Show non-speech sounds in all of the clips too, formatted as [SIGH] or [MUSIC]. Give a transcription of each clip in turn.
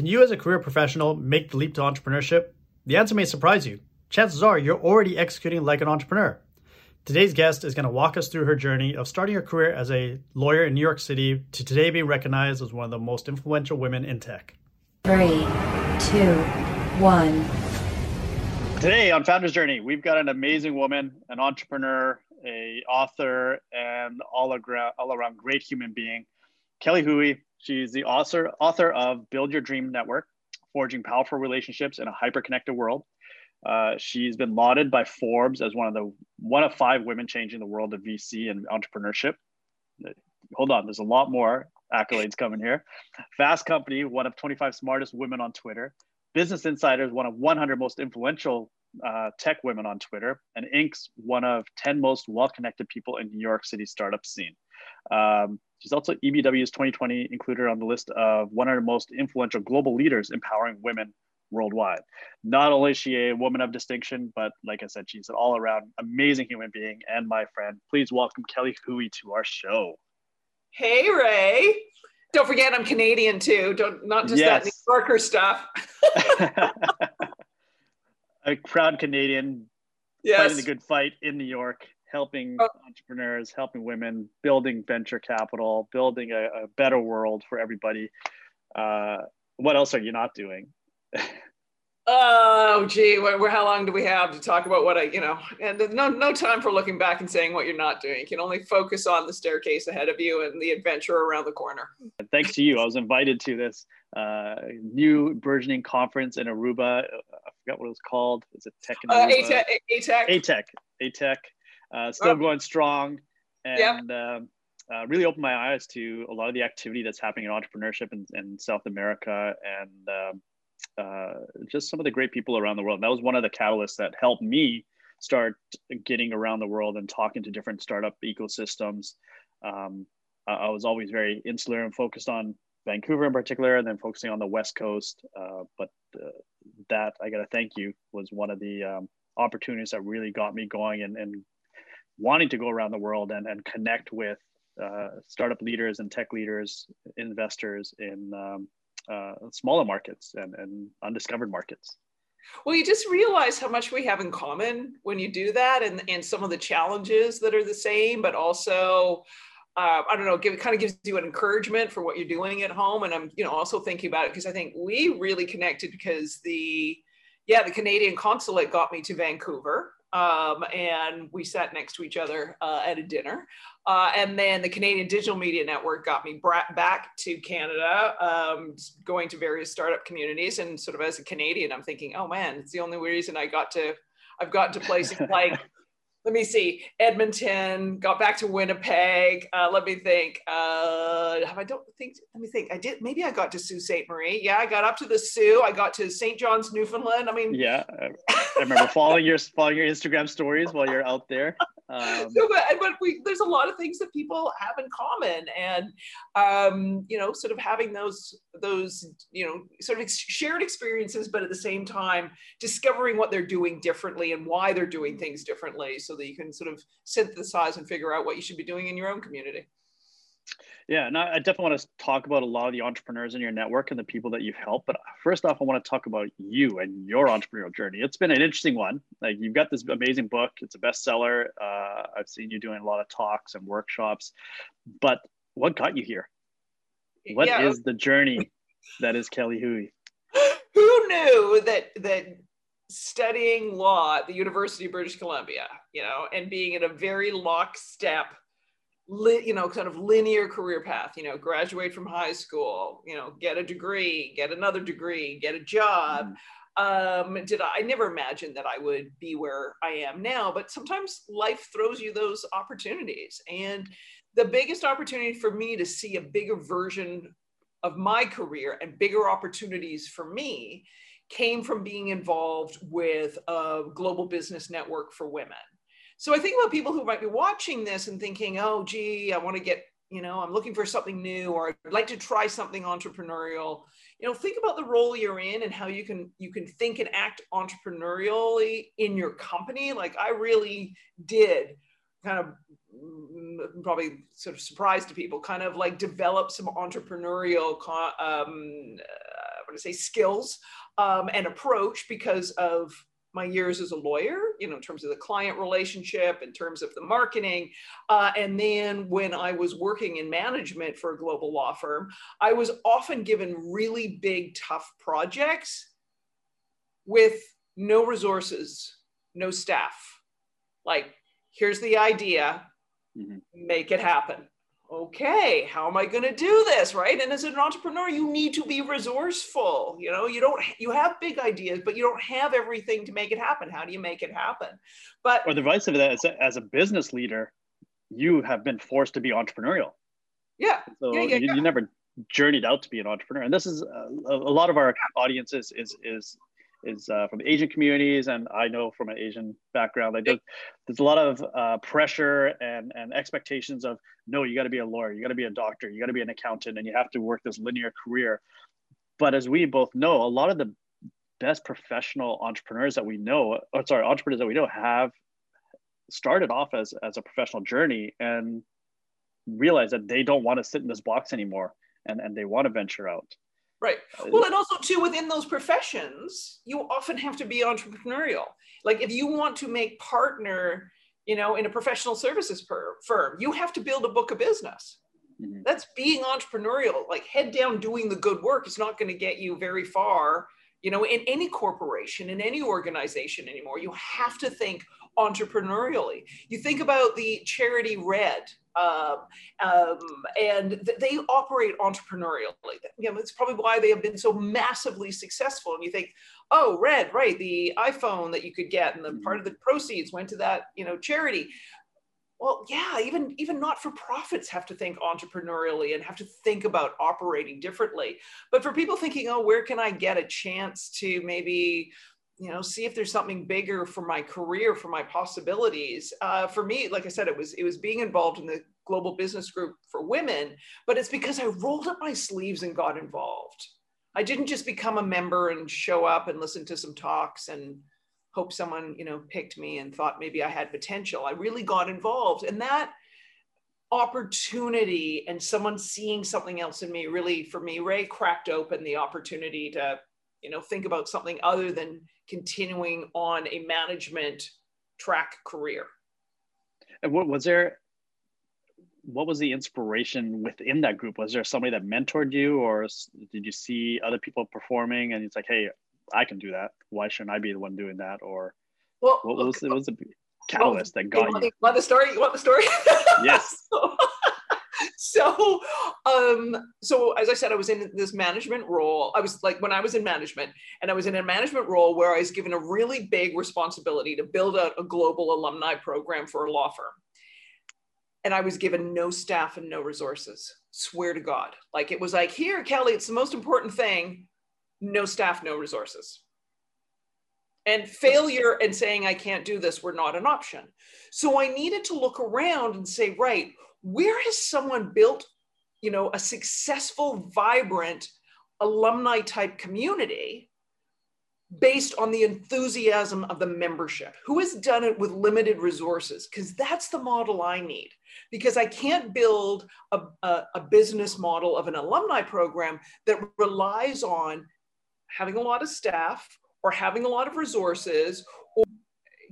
Can you, as a career professional, make the leap to entrepreneurship? The answer may surprise you. Chances are you're already executing like an entrepreneur. Today's guest is going to walk us through her journey of starting her career as a lawyer in New York City to today being recognized as one of the most influential women in tech. Three, two, one. Today on Founder's Journey, we've got an amazing woman, an entrepreneur, a author, and all around, all around great human being, Kelly Hoey. She's the author, author of Build Your Dream Network, Forging Powerful Relationships in a Hyper-Connected World. Uh, she's been lauded by Forbes as one of the one of five women changing the world of VC and entrepreneurship. Hold on, there's a lot more accolades coming here. Fast Company, one of 25 smartest women on Twitter. Business Insider one of 100 most influential uh, tech women on Twitter, and Inc.'s one of 10 most well-connected people in New York City startup scene. Um, she's also EBW's 2020 included on the list of 100 most influential global leaders empowering women worldwide. Not only is she a woman of distinction, but like I said, she's an all-around amazing human being and my friend. Please welcome Kelly Hoey to our show. Hey Ray. Don't forget I'm Canadian too. Don't not just yes. that New Yorker stuff. [LAUGHS] a proud Canadian yes. fighting a good fight in New York, helping oh. entrepreneurs, helping women, building venture capital, building a, a better world for everybody. Uh, what else are you not doing? oh gee where, how long do we have to talk about what i you know and no no time for looking back and saying what you're not doing. You can only focus on the staircase ahead of you and the adventure around the corner. Thanks to you i was invited to this uh, new burgeoning conference in aruba. I forgot what it was called. Is it tech uh, ATEC, ATEC ATEC ATEC uh, still oh. going strong and yeah. Um, uh, really opened my eyes to a lot of the activity that's happening in entrepreneurship in, in South America and um, uh, just some of the great people around the world. And that was one of the catalysts that helped me start getting around the world and talking to different startup ecosystems. Um, I was always very insular and focused on Vancouver in particular, and then focusing on the West Coast. Uh, but uh, that I got to thank you was one of the um, opportunities that really got me going and, and wanting to go around the world and, and connect with uh, startup leaders and tech leaders, investors in um, uh, smaller markets and, and undiscovered markets. Well, you just realize how much we have in common when you do that, and, and some of the challenges that are the same, but also, uh, I don't know, give, it kind of gives you an encouragement for what you're doing at home. And I'm, you know, also thinking about it because I think we really connected because the, yeah, the Canadian consulate got me to Vancouver um, and we sat next to each other uh, at a dinner. Uh, and then the Canadian Digital Media Network got me back to Canada, um, going to various startup communities. And sort of as a Canadian, I'm thinking, oh man, it's the only reason I got to, I've gotten to places [LAUGHS] like let me see edmonton got back to winnipeg uh, let me think uh, i don't think let me think i did maybe i got to sault ste. Marie. Yeah i got up to the Soo i got to st john's newfoundland. I mean yeah i remember [LAUGHS] following your following your instagram stories while you're out there um, so, but, but we, there's a lot of things that people have in common and um, you know sort of having those those you know sort of shared experiences but at the same time discovering what they're doing differently and why they're doing things differently so that you can sort of synthesize and figure out what you should be doing in your own community yeah, and I definitely want to talk about a lot of the entrepreneurs in your network and the people that you've helped. But first off, I want to talk about you and your entrepreneurial journey. It's been an interesting one. Like you've got this amazing book; it's a bestseller. Uh, I've seen you doing a lot of talks and workshops. But what got you here? What yeah. is the journey that is Kelly Hoey? [LAUGHS] Who knew that that studying law at the University of British Columbia, you know, and being in a very lockstep li- you know, kind of linear career path, you know, graduate from high school, you know, get a degree, get another degree, get a job. Mm. Um, did I, I never imagined that I would be where I am now, but sometimes life throws you those opportunities. And the biggest opportunity for me to see a bigger version of my career and bigger opportunities for me came from being involved with a global business network for women. So I think about people who might be watching this and thinking, oh, gee, I want to get, you know, I'm looking for something new or I'd like to try something entrepreneurial. You know, think about the role you're in and how you can you can think and act entrepreneurially in your company. Like I really did kind of mm, probably sort of surprise to people kind of like develop some entrepreneurial um, want to say skills um, and approach because of my years as a lawyer, you know, in terms of the client relationship, in terms of the marketing. Uh, and then when I was working in management for a global law firm, I was often given really big, tough projects with no resources, no staff. Like, here's the idea, mm-hmm. make it happen okay how am i going to do this right? And as an entrepreneur you need to be resourceful you know? You don't you have big ideas but you don't have everything to make it happen. How do you make it happen? But or the vice of that as a, as a business leader you have been forced to be entrepreneurial. Yeah. So yeah, yeah, you, yeah. you never journeyed out to be an entrepreneur. And this is uh, a, a lot of our audiences is is is uh, from Asian communities, and I know from an Asian background, like there's, there's a lot of uh, pressure and and expectations of no, you got to be a lawyer, you got to be a doctor, you got to be an accountant, and you have to work this linear career. But as we both know, a lot of the best professional entrepreneurs that we know, or sorry, entrepreneurs that we know, have started off as as a professional journey and realize that they don't want to sit in this box anymore, and and they want to venture out. Right. Well, and also too within those professions, you often have to be entrepreneurial. Like if you want to make partner, you know, in a professional services per, firm, you have to build a book of business. Mm-hmm. That's being entrepreneurial. Like head down doing the good work is not going to get you very far, you know, in any corporation, in any organization anymore. You have to think entrepreneurially. You think about the charity Red, um, um, and th- they operate entrepreneurially. You know, that's probably why they have been so massively successful. And you think, oh, Red, right, the iPhone that you could get, and the part of the proceeds went to that, you know, charity. Well, yeah, even even not for profits have to think entrepreneurially and have to think about operating differently. But for people thinking, oh, where can I get a chance to maybe you know see if there's something bigger for my career for my possibilities uh, for me like i said it was it was being involved in the global business group for women but it's because i rolled up my sleeves and got involved i didn't just become a member and show up and listen to some talks and hope someone you know picked me and thought maybe i had potential i really got involved and that opportunity and someone seeing something else in me really for me ray cracked open the opportunity to you know think about something other than continuing on a management track career. And what was there? What was the inspiration within that group? Was there somebody that mentored you, or did you see other people performing and it's like, hey, I can do that. Why shouldn't I be the one doing that? Or well, what was, what was the catalyst well, that got you? you? Want the story? You want the story? [LAUGHS] Yes. [LAUGHS] so um so as i said i was in this management role i was like when i was in management and i was in a management role where i was given a really big responsibility to build out a global alumni program for a law firm and i was given no staff and no resources swear to god like it was like here kelly it's the most important thing no staff no resources. And failure and saying i can't do this were not an option. So i needed to look around and say right where has someone built you know a successful vibrant alumni type community based on the enthusiasm of the membership? Who has done it with limited resources? Because that's the model i need. Because i can't build a, a, a, business model of an alumni program that relies on having a lot of staff or having a lot of resources or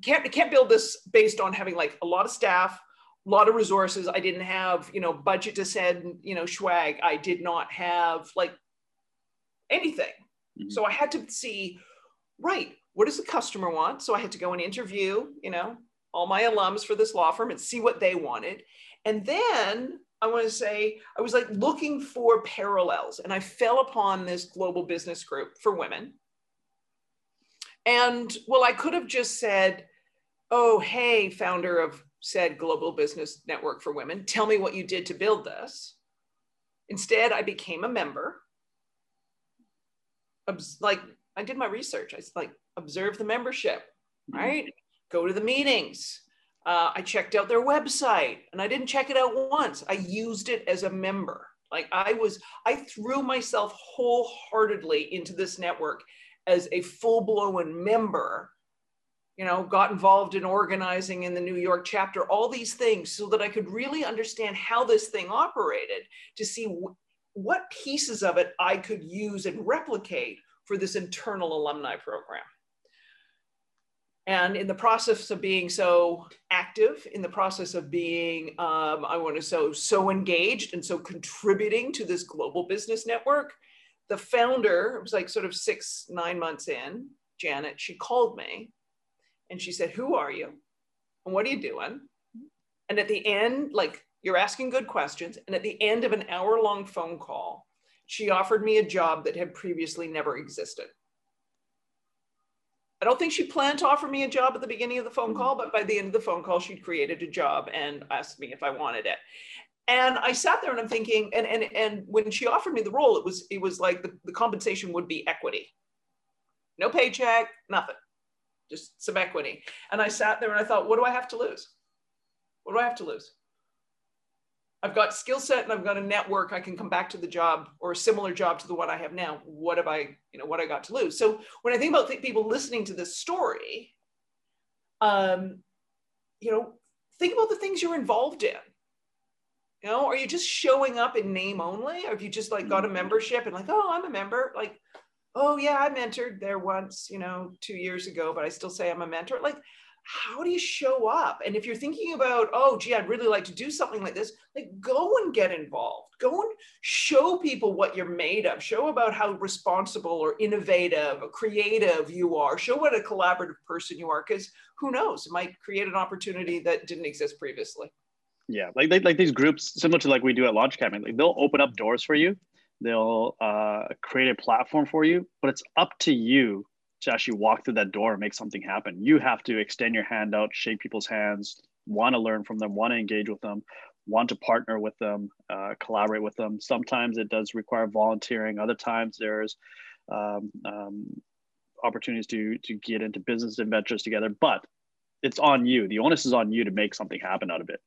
can't, can't build this based on having like a lot of staff a lot of resources. I didn't have, you know, budget to send, you know, swag. I did not have like anything. Mm-hmm. So I had to see, right, what does the customer want? So I had to go and interview, you know, all my alums for this law firm and see what they wanted. And then I want to say, I was like looking for parallels and I fell upon this global business group for women. And well, I could have just said, oh, hey, founder of said Global Business Network for Women, tell me what you did to build this. Instead, I became a member. Like I did my research. I like observe the membership, mm-hmm. right? Mm-hmm. Go to the meetings. Uh, I checked out their website, and I didn't check it out once. I used it as a member. Like I was, I threw myself wholeheartedly into this network as a full-blown member you know, got involved in organizing in the New York chapter, all these things so that I could really understand how this thing operated to see what pieces of it I could use and replicate for this internal alumni program. And in the process of being so active, in the process of being, um, I want to so so engaged and so contributing to this global business network, the founder it was like sort of six nine months in, Janet. She called me, and she said, "Who are you? And what are you doing?" And at the end, like you're asking good questions, and at the end of an hour long phone call, she offered me a job that had previously never existed. I don't think she planned to offer me a job at the beginning of the phone mm-hmm. call, but by the end of the phone call, she'd created a job and asked me if I wanted it. And I sat there and I'm thinking, and and and when she offered me the role, it was it was like the, the compensation would be equity. No paycheck, nothing. Just some equity. And I sat there and I thought, what do I have to lose? What do I have to lose? I've got skill set and I've got a network. I can come back to the job or a similar job to the one I have now. What have I, you know, what I got to lose? So when I think about th- people listening to this story, um, you know, think about the things you're involved in. You know, are you just showing up in name only? Or have you just like got a membership and like, oh, I'm a member? Like, oh yeah, I mentored there once, you know, two years ago, but I still say I'm a mentor. Like, how do you show up? And if you're thinking about, oh, gee, I'd really like to do something like this, like go and get involved. Go and show people what you're made of. Show about how responsible or innovative or creative you are. Show what a collaborative person you are, because who knows, it might create an opportunity that didn't exist previously. Yeah, like they, like these groups, similar to like we do at Launch like they'll open up doors for you. They'll uh, create a platform for you, but it's up to you to actually walk through that door and make something happen. You have to extend your hand out, shake people's hands, want to learn from them, want to engage with them, want to partner with them, uh, collaborate with them. Sometimes it does require volunteering. Other times there's um, um, opportunities to to get into business adventures together. But it's on you. The onus is on you to make something happen out of it.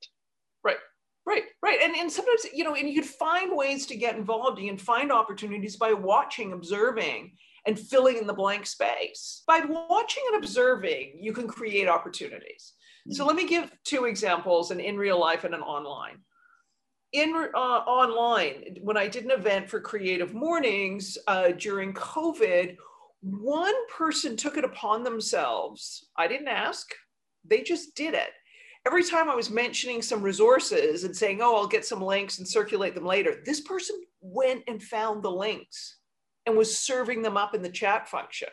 Right. Right, right. And, and sometimes, you know, and you could find ways to get involved. You can find opportunities by watching, observing, and filling in the blank space. By watching and observing, you can create opportunities. Mm-hmm. So let me give two examples, an in real life and an online. In uh, online, when I did an event for Creative Mornings uh, during COVID, one person took it upon themselves. I didn't ask, they just did it. Every time I was mentioning some resources and saying, oh, I'll get some links and circulate them later, this person went and found the links and was serving them up in the chat function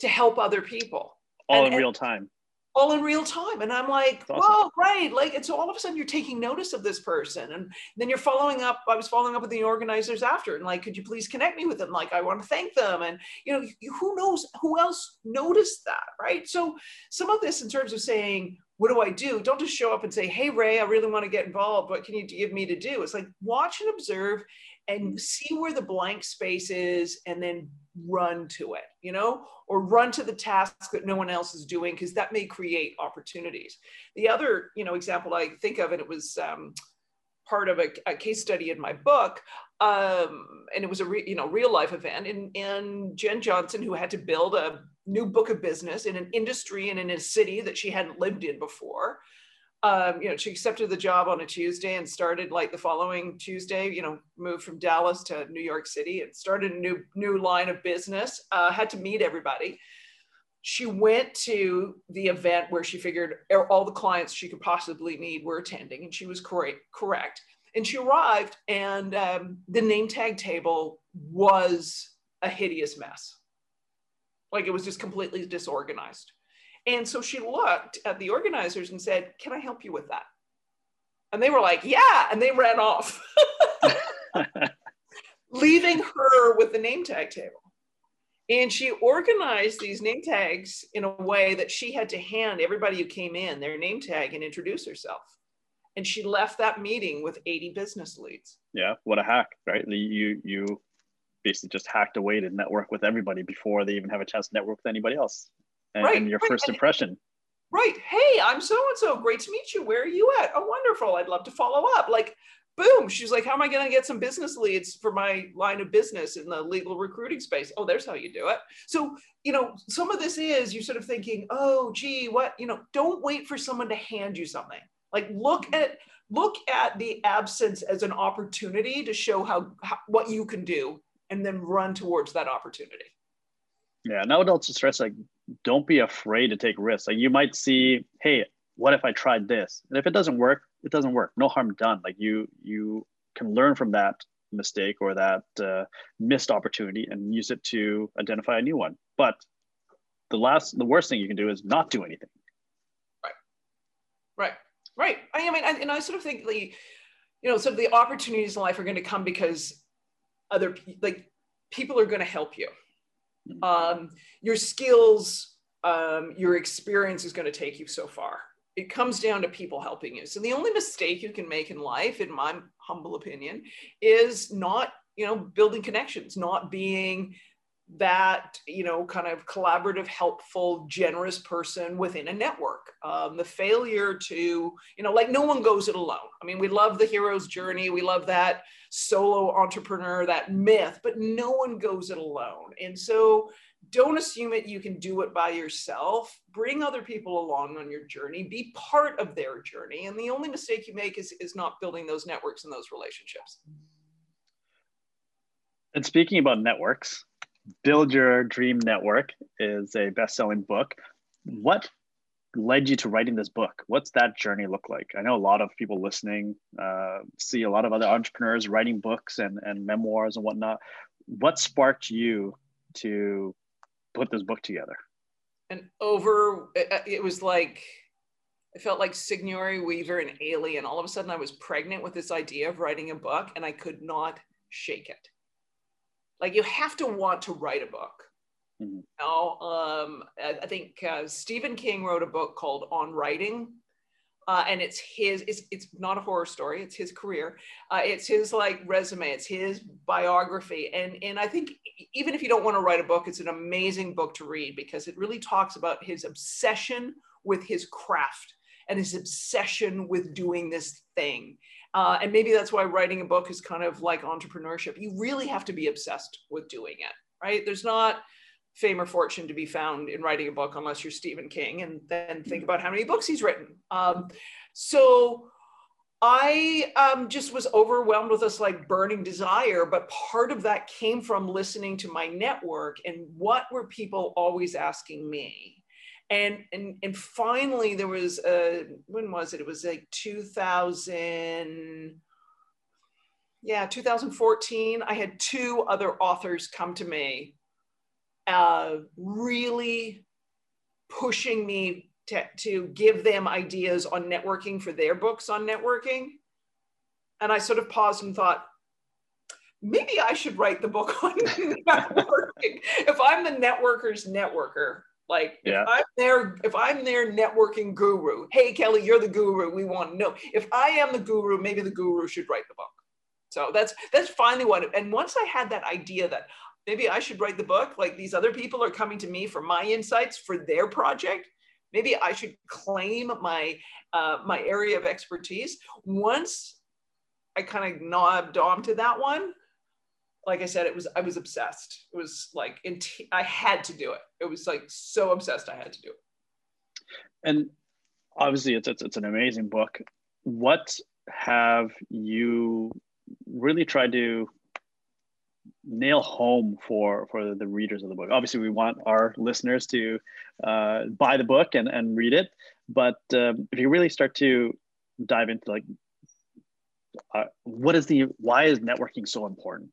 to help other people. All and, in real time. All in real time. And I'm like, awesome. whoa, right. Like, it's all of a sudden you're taking notice of this person. And then you're following up. I was following up with the organizers after and like, could you please connect me with them? Like, I want to thank them. And, you know, who knows who else noticed that, right? So some of this in terms of saying, what do I do? Don't just show up and say, hey, Ray, I really want to get involved. What can you give me to do? It's like watch and observe and see where the blank space is and then run to it, you know, or run to the task that no one else is doing because that may create opportunities. The other, you know, example I think of, and it was um, part of a, a, case study in my book, um, and it was a re, you know real life event, and, and Jen Johnson, who had to build a new book of business in an industry and in a city that she hadn't lived in before um, you know, she accepted the job on a Tuesday and started like the following Tuesday, you know, moved from Dallas to New York City and started a new new line of business. Uh, had to meet everybody. She went to the event where she figured all the clients she could possibly need were attending, and she was correct. Correct. And she arrived, and um, the name tag table was a hideous mess. Like it was just completely disorganized. And so she looked at the organizers and said, Can I help you with that? And they were like, Yeah. And they ran off, [LAUGHS] leaving her with the name tag table. And she organized these name tags in a way that she had to hand everybody who came in their name tag and introduce herself. And she left that meeting with 80 business leads. Yeah, what a hack, right? You you basically just hacked a way to network with everybody before they even have a chance to network with anybody else and, right, and your right. first impression. Right. Hey, I'm so and so. Great to meet you. Where are you at? Oh, wonderful. I'd love to follow up. Like, boom. She's like, How am I going to get some business leads for my line of business in the legal recruiting space? Oh, there's how you do it. So, you know, some of this is you're sort of thinking, Oh, gee, what, you know, don't wait for someone to hand you something. Like, look at, look at the absence as an opportunity to show how, how what you can do and then run towards that opportunity yeah and i would also stress like don't be afraid to take risks. Like you might see hey what if i tried this? And if it doesn't work it doesn't work. No harm done. Like you you can learn from that mistake or that uh, missed opportunity and use it to identify a new one. But the last the worst thing you can do is not do anything. Right. Right. Right. I mean I, and i sort of think the you know some of the opportunities in life are going to come because other like people are going to help you. Um, your skills um, your experience is going to take you so far. It comes down to people helping you. So the only mistake you can make in life in my humble opinion is not you know building connections not being that you know kind of collaborative helpful generous person within a network. Um, the failure to you know like no one goes it alone. I mean we love the hero's journey. We love that solo entrepreneur that myth but no one goes it alone. And so don't assume it. You can do it by yourself. Bring other people along on your journey. Be part of their journey. And the only mistake you make is, is not building those networks and those relationships. And speaking about networks Build Your Dream Network is a best selling book. What led you to writing this book? What's that journey look like? I know a lot of people listening uh, see a lot of other entrepreneurs writing books and, and memoirs and whatnot. What sparked you to put this book together? And over, it was like, I felt like Sigourney Weaver and Alien. All of a sudden, I was pregnant with this idea of writing a book, and I could not shake it like you have to want to write a book. Mm-hmm. you know um, I, think uh, stephen king wrote a book called on writing uh, and it's his it's, it's not a horror story it's his career. Uh, it's his like resume it's his biography and and i think even if you don't want to write a book it's an amazing book to read because it really talks about his obsession with his craft and his obsession with doing this thing uh, and maybe that's why writing a book is kind of like entrepreneurship. You really have to be obsessed with doing it, right? There's not fame or fortune to be found in writing a book unless you're Stephen King, and then think about how many books he's written. Um, so I um, just was overwhelmed with this like burning desire, but part of that came from listening to my network and what were people always asking me? And and and finally there was a when was it? It was like 2000 yeah 2014 i had two other authors come to me uh, really pushing me to, to give them ideas on networking for their books on networking. And i sort of paused and thought maybe i should write the book on [LAUGHS] networking. If i'm the networker's networker like yeah. if I'm there, if I'm their networking guru, hey Kelly, you're the guru. We want to know. If I am the guru, maybe the guru should write the book. So that's that's finally what. And once I had that idea that maybe I should write the book, like these other people are coming to me for my insights for their project. Maybe I should claim my uh, my area of expertise. Once I kind of knobbed onto that one, like I said, it was I was obsessed. It was like I had to do it. It was like so obsessed I had to do it. And obviously, it's it's, it's an amazing book. What have you really tried to nail home for for the readers of the book? Obviously, we want our listeners to uh, buy the book and and read it. But um, if you really start to dive into like uh, what is the why is networking so important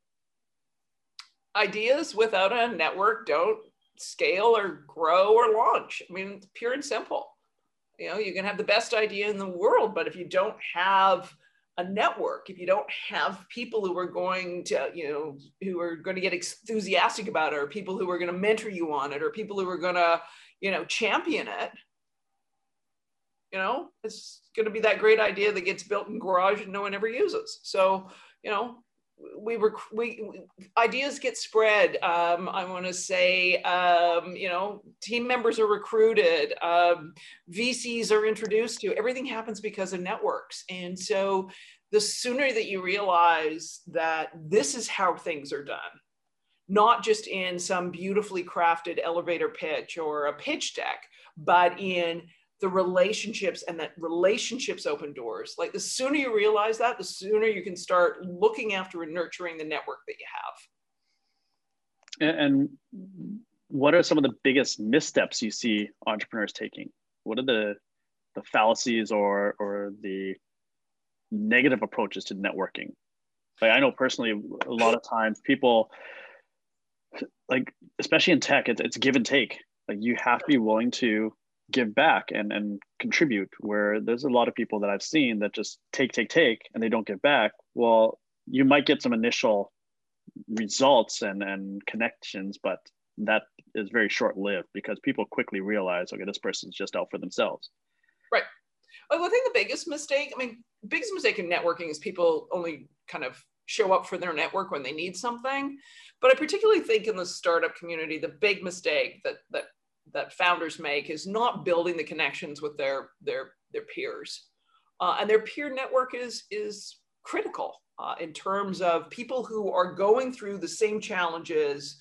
ideas without a network don't scale or grow or launch. I mean, it's pure and simple. You know, you can have the best idea in the world, but if you don't have a network, if you don't have people who are going to, you know, who are going to get enthusiastic about it, or people who are going to mentor you on it, or people who are going to, you know, champion it, you know, it's going to be that great idea that gets built in garage and no one ever uses. So, you know, we were we ideas get spread. Um, i want to say um, you know team members are recruited um, vcs are introduced to everything happens because of networks. And so the sooner that you realize that this is how things are done not just in some beautifully crafted elevator pitch or a pitch deck but in the relationships and that relationships open doors. Like the sooner you realize that, the sooner you can start looking after and nurturing the network that you have. And what are some of the biggest missteps you see entrepreneurs taking? What are the the fallacies or or the negative approaches to networking? Like I know personally, a lot of times people like especially in tech, it's, it's give and take. Like you have to be willing to give back and and contribute. Where there's a lot of people that I've seen that just take take take and they don't give back. Well, you might get some initial results and and connections, but that is very short lived because people quickly realize, okay, this person's just out for themselves. Right. Oh, well, I think the biggest mistake, I mean, biggest mistake in networking is people only kind of show up for their network when they need something. But I particularly think in the startup community, the big mistake that that that founders make is not building the connections with their their their peers, uh, and their peer network is is critical uh, in terms of people who are going through the same challenges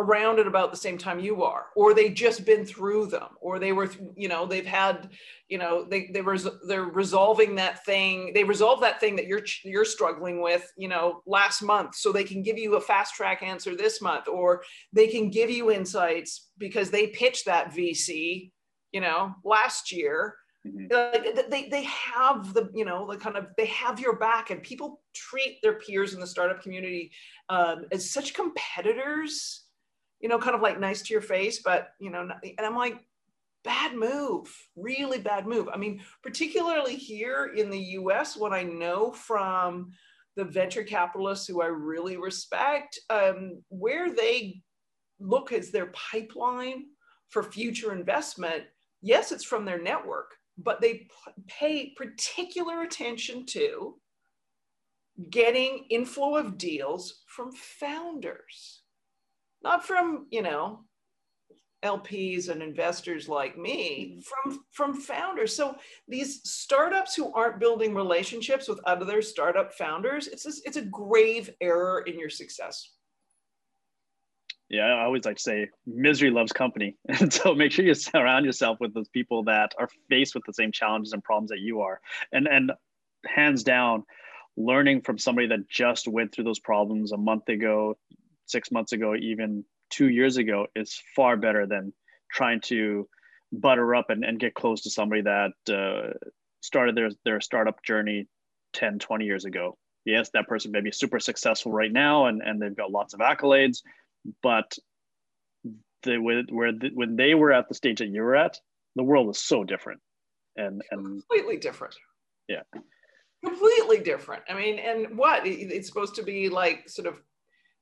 around at about the same time you are or they just been through them or they were you know they've had you know they they res- they're resolving that thing they resolve that thing that you're you're struggling with you know last month so they can give you a fast track answer this month or they can give you insights because they pitched that vc you know last year mm-hmm. they, they have the you know the kind of they have your back and people treat their peers in the startup community um, as such competitors you know, kind of like nice to your face, but you know, and I'm like, bad move, really bad move. I mean, particularly here in the US, what I know from the venture capitalists who I really respect, um, where they look as their pipeline for future investment, yes, it's from their network, but they pay particular attention to getting inflow of deals from founders not from, you know, LPs and investors like me mm-hmm. from from founders. So these startups who aren't building relationships with other startup founders, it's a, it's a grave error in your success. Yeah, I always like to say misery loves company. And [LAUGHS] so make sure you surround yourself with those people that are faced with the same challenges and problems that you are. And and hands down, learning from somebody that just went through those problems a month ago, six months ago, even two years ago, is far better than trying to butter up and, and get close to somebody that uh, started their, their startup journey 10, 20 years ago. Yes, that person may be super successful right now and, and they've got lots of accolades, but they, where, the, when they were at the stage that you were at, the world was so different. And, and completely different. Yeah. Completely different. I mean, and what? It's supposed to be like sort of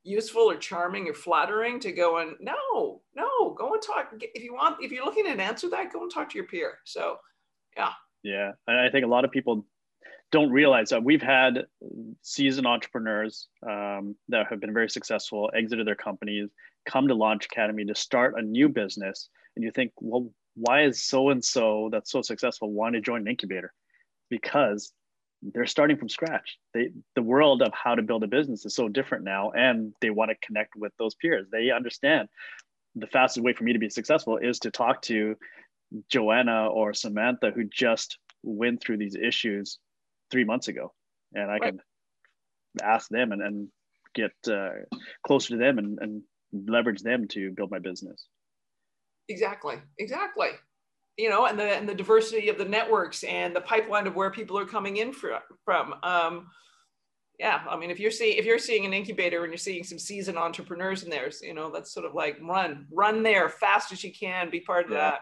useful or charming or flattering to go and no, no, go and talk. If you want, if you're looking to answer that, go and talk to your peer. So, yeah. Yeah. And I think a lot of people don't realize that we've had seasoned entrepreneurs um, that have been very successful, exited their companies, come to Launch Academy to start a new business. And you think, well, why is so and so that's so successful want to join an incubator? Because they're starting from scratch. They the world of how to build a business is so different now, and they want to connect with those peers. They understand the fastest way for me to be successful is to talk to Joanna or Samantha who just went through these issues three months ago, and I right. can ask them and, and get uh, closer to them and, and leverage them to build my business. Exactly. Exactly you know, and the and the diversity of the networks and the pipeline of where people are coming in from. Um, yeah, I mean, if you're seeing if you're seeing an incubator and you're seeing some seasoned entrepreneurs in there, you know, that's sort of like run, run there fast as you can, be part of yeah. that.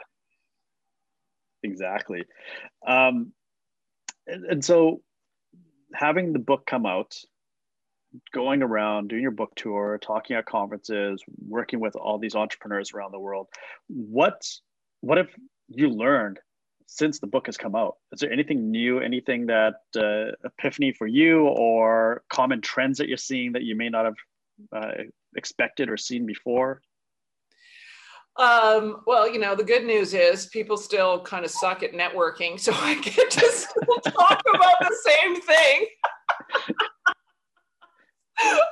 Exactly, um, and, and so having the book come out, going around doing your book tour, talking at conferences, working with all these entrepreneurs around the world, what what if you learned since the book has come out? Is there anything new, anything that uh, epiphany for you, or common trends that you're seeing that you may not have uh, expected or seen before? Um, well, you know, the good news is people still kind of suck at networking, so I get to still talk about the same thing. [LAUGHS]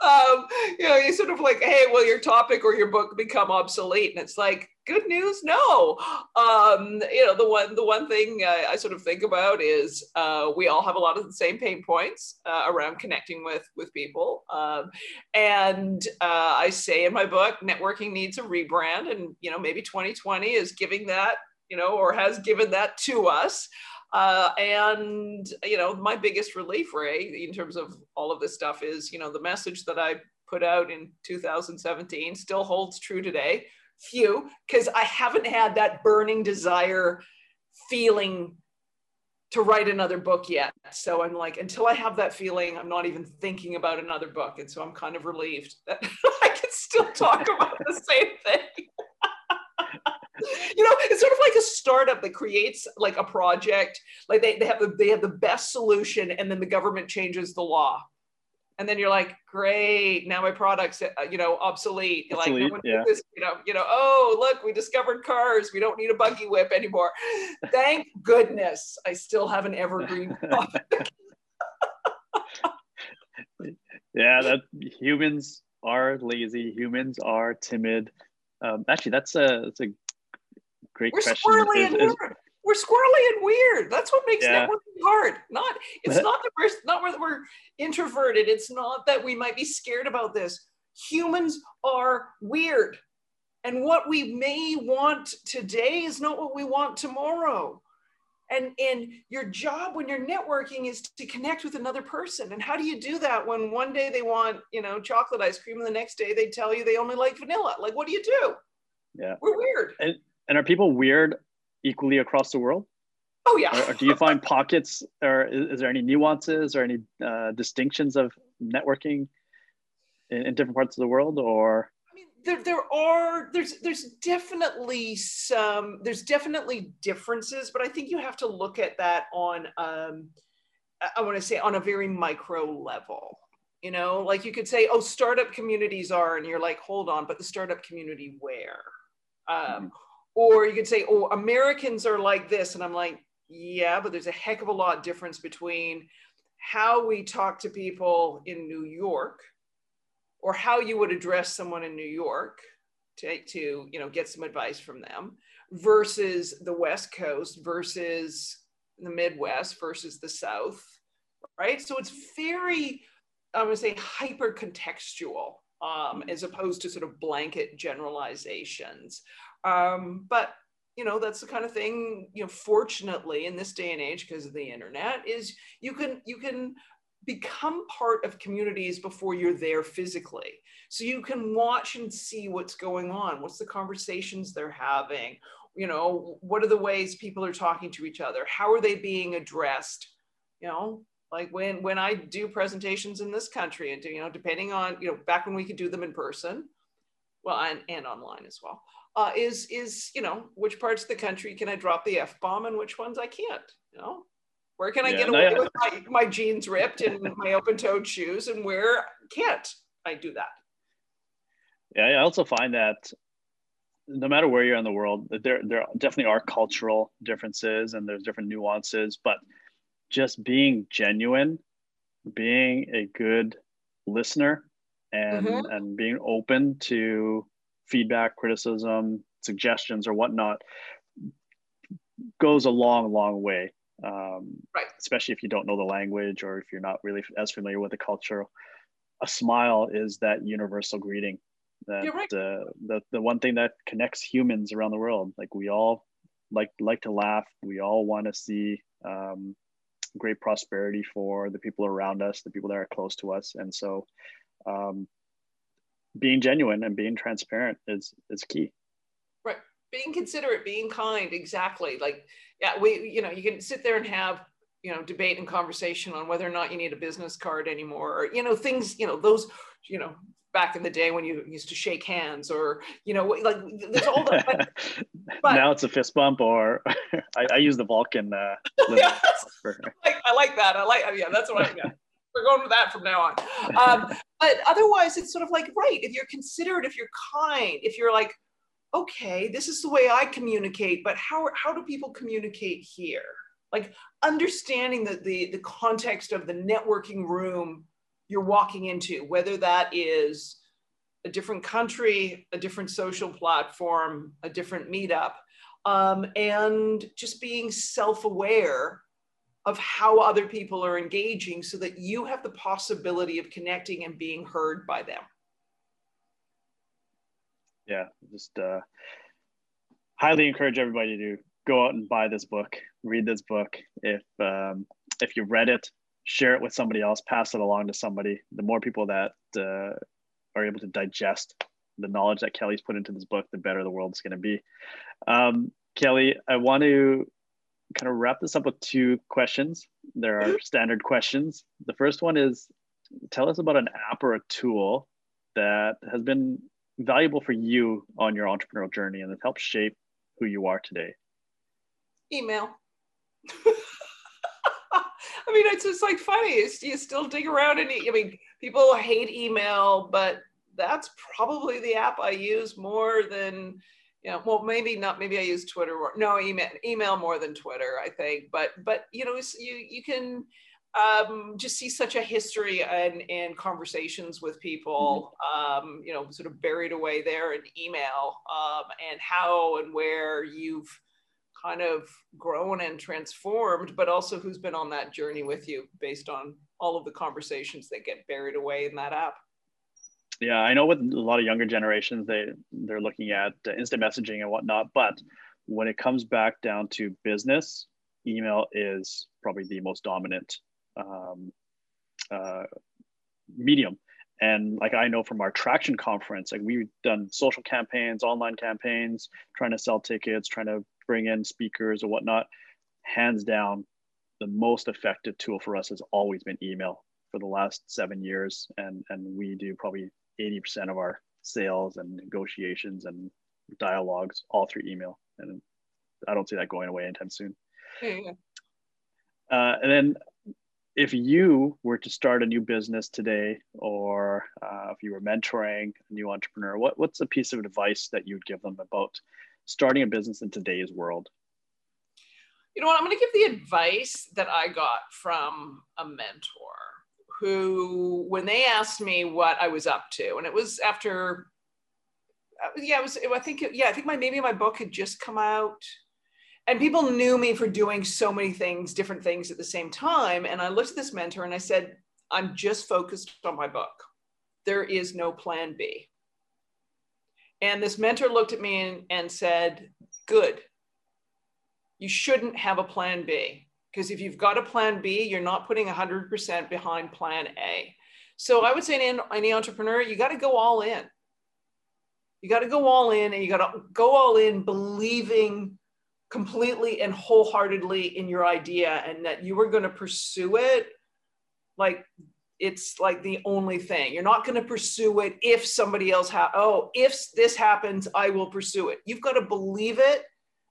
um, you know, you sort of like, hey, will your topic or your book become obsolete? And it's like, good news, no. Um, you know, the one the one thing I, I sort of think about is uh, we all have a lot of the same pain points uh, around connecting with with people. Um, and uh, I say in my book, networking needs a rebrand, and you know, maybe 2020 is giving that, you know, or has given that to us. Uh, and you know, my biggest relief, Ray, in terms of all of this stuff, is you know the message that I put out in 2017 still holds true today. Few, because I haven't had that burning desire feeling to write another book yet. So I'm like, until I have that feeling, I'm not even thinking about another book. And so I'm kind of relieved that [LAUGHS] I can still talk about the same thing you know, it's sort of like a startup that creates like a project, like they, they have the they have the best solution, and then the government changes the law. And then you're like, great, now my product's uh, you know obsolete. Obsolete, like, yeah. this, you know, you know, oh look, we discovered cars. We don't need a buggy whip anymore. [LAUGHS] Thank goodness, I still have an evergreen. [LAUGHS] Yeah, that humans are lazy. Humans are timid. Um, actually, that's a that's a great We're question. squirrely Is- and is- weird. We're squirrely and weird. That's what makes Yeah. networking hard. Not it's not that we're not that we're introverted. It's not that we might be scared about this. Humans are weird. And what we may want today is not what we want tomorrow. And, and your job when you're networking is to connect with another person. And how do you do that when one day they want, you know, chocolate ice cream and the next day they tell you they only like vanilla? Like, what do you do? Yeah. We're weird. and are people weird equally across the world? Oh yeah. Or, or do you find pockets, or is, is there any nuances or any uh, distinctions of networking in, in different parts of the world? Or I mean, there, there are there's there's definitely some there's definitely differences, but I think you have to look at that on um, I- I want to say on a very micro level. You know, like you could say, oh, startup communities are, and you're like, hold on, but the startup community where? Um, or you could say, oh, Americans are like this, and I'm like, yeah, but there's a heck of a lot difference between how we talk to people in New York or how you would address someone in New York to, to you know get some advice from them versus the West Coast versus the Midwest versus the South, right? So it's very, I'm going to say, hyper contextual um, as opposed to sort of blanket generalizations. Um, but you know that's the kind of thing you know fortunately in this day and age because of the internet is you can you can become part of communities before you're there physically. So you can watch and see what's going on what's the conversations they're having you know what are the ways people are talking to each other how are they being addressed? You know like when when i do presentations in this country and you know depending on you know back when we could do them in person well and, and online as well uh, is is you know which parts of the country can i drop the f-bomb and which ones i can't you know where can i Yeah, get away yeah. with my, my jeans ripped and my open-toed shoes and where can't i do that yeah, I also find that no matter where you're in the world, there there definitely are cultural differences and there's different nuances, but just being genuine, being a good listener, and Mhm. and being open to feedback, criticism, suggestions, or whatnot goes a long, long way. Um, Right. Especially if you don't know the language or if you're not really as familiar with the culture. A smile is that universal greeting. That You're right. uh, the the one thing that connects humans around the world. Like we all like like to laugh. We all want to see um, great prosperity for the people around us, the people that are close to us, and so um, being genuine and being transparent is is key. right being considerate being kind exactly like yeah we you know you can sit there and have you know debate and conversation on whether or not you need a business card anymore or you know things you know those you know back in the day when you used to shake hands or you know like there's all that but, [LAUGHS] but- now it's a fist bump, or [LAUGHS] I, I use the Vulcan. Uh, [LAUGHS] Yeah, for, like, I like that. I like, yeah, that's what I, yeah. We're going with that from now on. Um, [LAUGHS] but otherwise, it's sort of like, right, if you're considerate, if you're kind, if you're like, okay, this is the way I communicate, but how, how do people communicate here? Like understanding the, the, the context of the networking room you're walking into, whether that is a different country, a different social platform, a different meetup, um, and just being self aware of how other people are engaging so that you have the possibility of connecting and being heard by them. Yeah, just uh, highly encourage everybody to go out and buy this book, read this book. If um, if you've read it, share it with somebody else, pass it along to somebody. The more people that uh, are able to digest the knowledge that Kelly's put into this book, the better the world's going to be. Um, Kelly, I want to kind of wrap this up with two questions. There are mm-hmm. standard questions. The first one is tell us about an app or a tool that has been valuable for you on your entrepreneurial journey and that helped shape who you are today. Email. [LAUGHS] I mean, it's just like funny. It's, you still dig around and I mean, people hate email, but that's probably the app I use more than know, well, maybe not. Maybe I use Twitter more. No, email, email more than Twitter, I think. But, but you know, you you can um, just see such a history and, and conversations with people, mm-hmm. um, you know, sort of buried away there in email, um, and how and where you've kind of grown and transformed, but also who's been on that journey with you based on all of the conversations that get buried away in that app yeah i know with a lot of younger generations they they're looking at instant messaging and whatnot but when it comes back down to business email is probably the most dominant um, uh, medium. And like i know from our traction conference like we've done social campaigns online campaigns trying to sell tickets trying to bring in speakers or whatnot. Hands down the most effective tool for us has always been email for the last seven years. And and we do probably 80% of our sales and negotiations and dialogues all through email. And I don't see that going away anytime soon. Uh, and then if you were to start a new business today, or uh, if you were mentoring a new entrepreneur, what, what's a piece of advice that you'd give them about starting a business in today's world? You know what? I'm going to give the advice that I got from a mentor who, when they asked me what I was up to, and it was after, uh, yeah, it was, I think, yeah, I think my, maybe my book had just come out and people knew me for doing so many things, different things at the same time. And I looked at this mentor and I said, I'm just focused on my book. There is no plan B. And this mentor looked at me and, and said, Good. You shouldn't have a plan B because if you've got a plan B, you're not putting 100% behind plan A. So I would say any, any entrepreneur, you got to go all in. You got to go all in and you got to go all in believing completely and wholeheartedly in your idea and that you are going to pursue it like it's like the only thing. You're not going to pursue it if somebody else ha- oh, if this happens, I will pursue it. You've got to believe it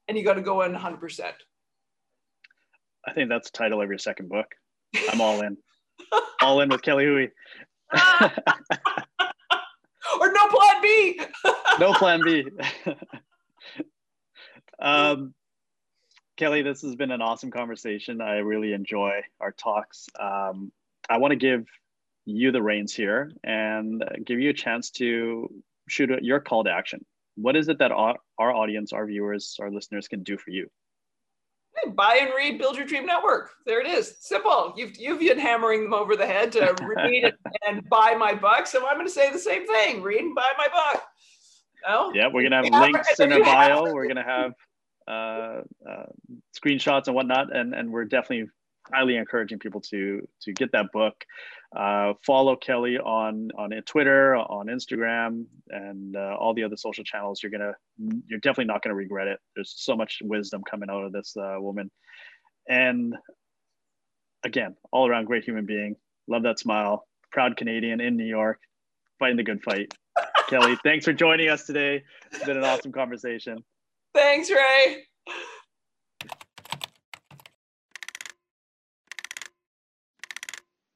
and you got to go in 100%. I think that's the title of your second book. I'm all in. all in with Kelly Hoey. [LAUGHS] or no plan B. [LAUGHS] no plan B. [LAUGHS] um, Kelly, this has been an awesome conversation. I really enjoy our talks. Um, I want to give you the reins here and give you a chance to shoot your call to action. What is it that our, our audience, our viewers, our listeners can do for you? Buy and read Build Your Dream Network. There it is. Simple. You've you've been hammering them over the head to read and [LAUGHS] buy my book. So I'm going to say the same thing. Read and buy my book. Oh, yeah, we're going to have links in our [LAUGHS] bio. We're going to have uh, uh, screenshots and whatnot, and and we're definitely highly encouraging people to to get that book. Uh, follow Kelly on on Twitter, on Instagram, and uh, all the other social channels. You're gonna you're definitely not gonna regret it. There's so much wisdom coming out of this uh, woman, and again, all around great human being. Love that smile. Proud Canadian in New York, fighting the good fight. Kelly, thanks for joining us today. It's been an awesome conversation. Thanks, Ray.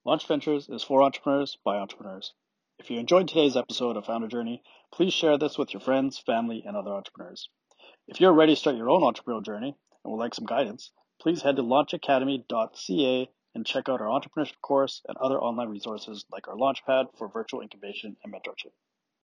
Launch Ventures is for entrepreneurs by entrepreneurs. If you enjoyed today's episode of Founder Journey, please share this with your friends, family, and other entrepreneurs. If you're ready to start your own entrepreneurial journey and would like some guidance, please head to launchacademy.ca and check out our entrepreneurship course and other online resources like our Launchpad for virtual incubation and mentorship.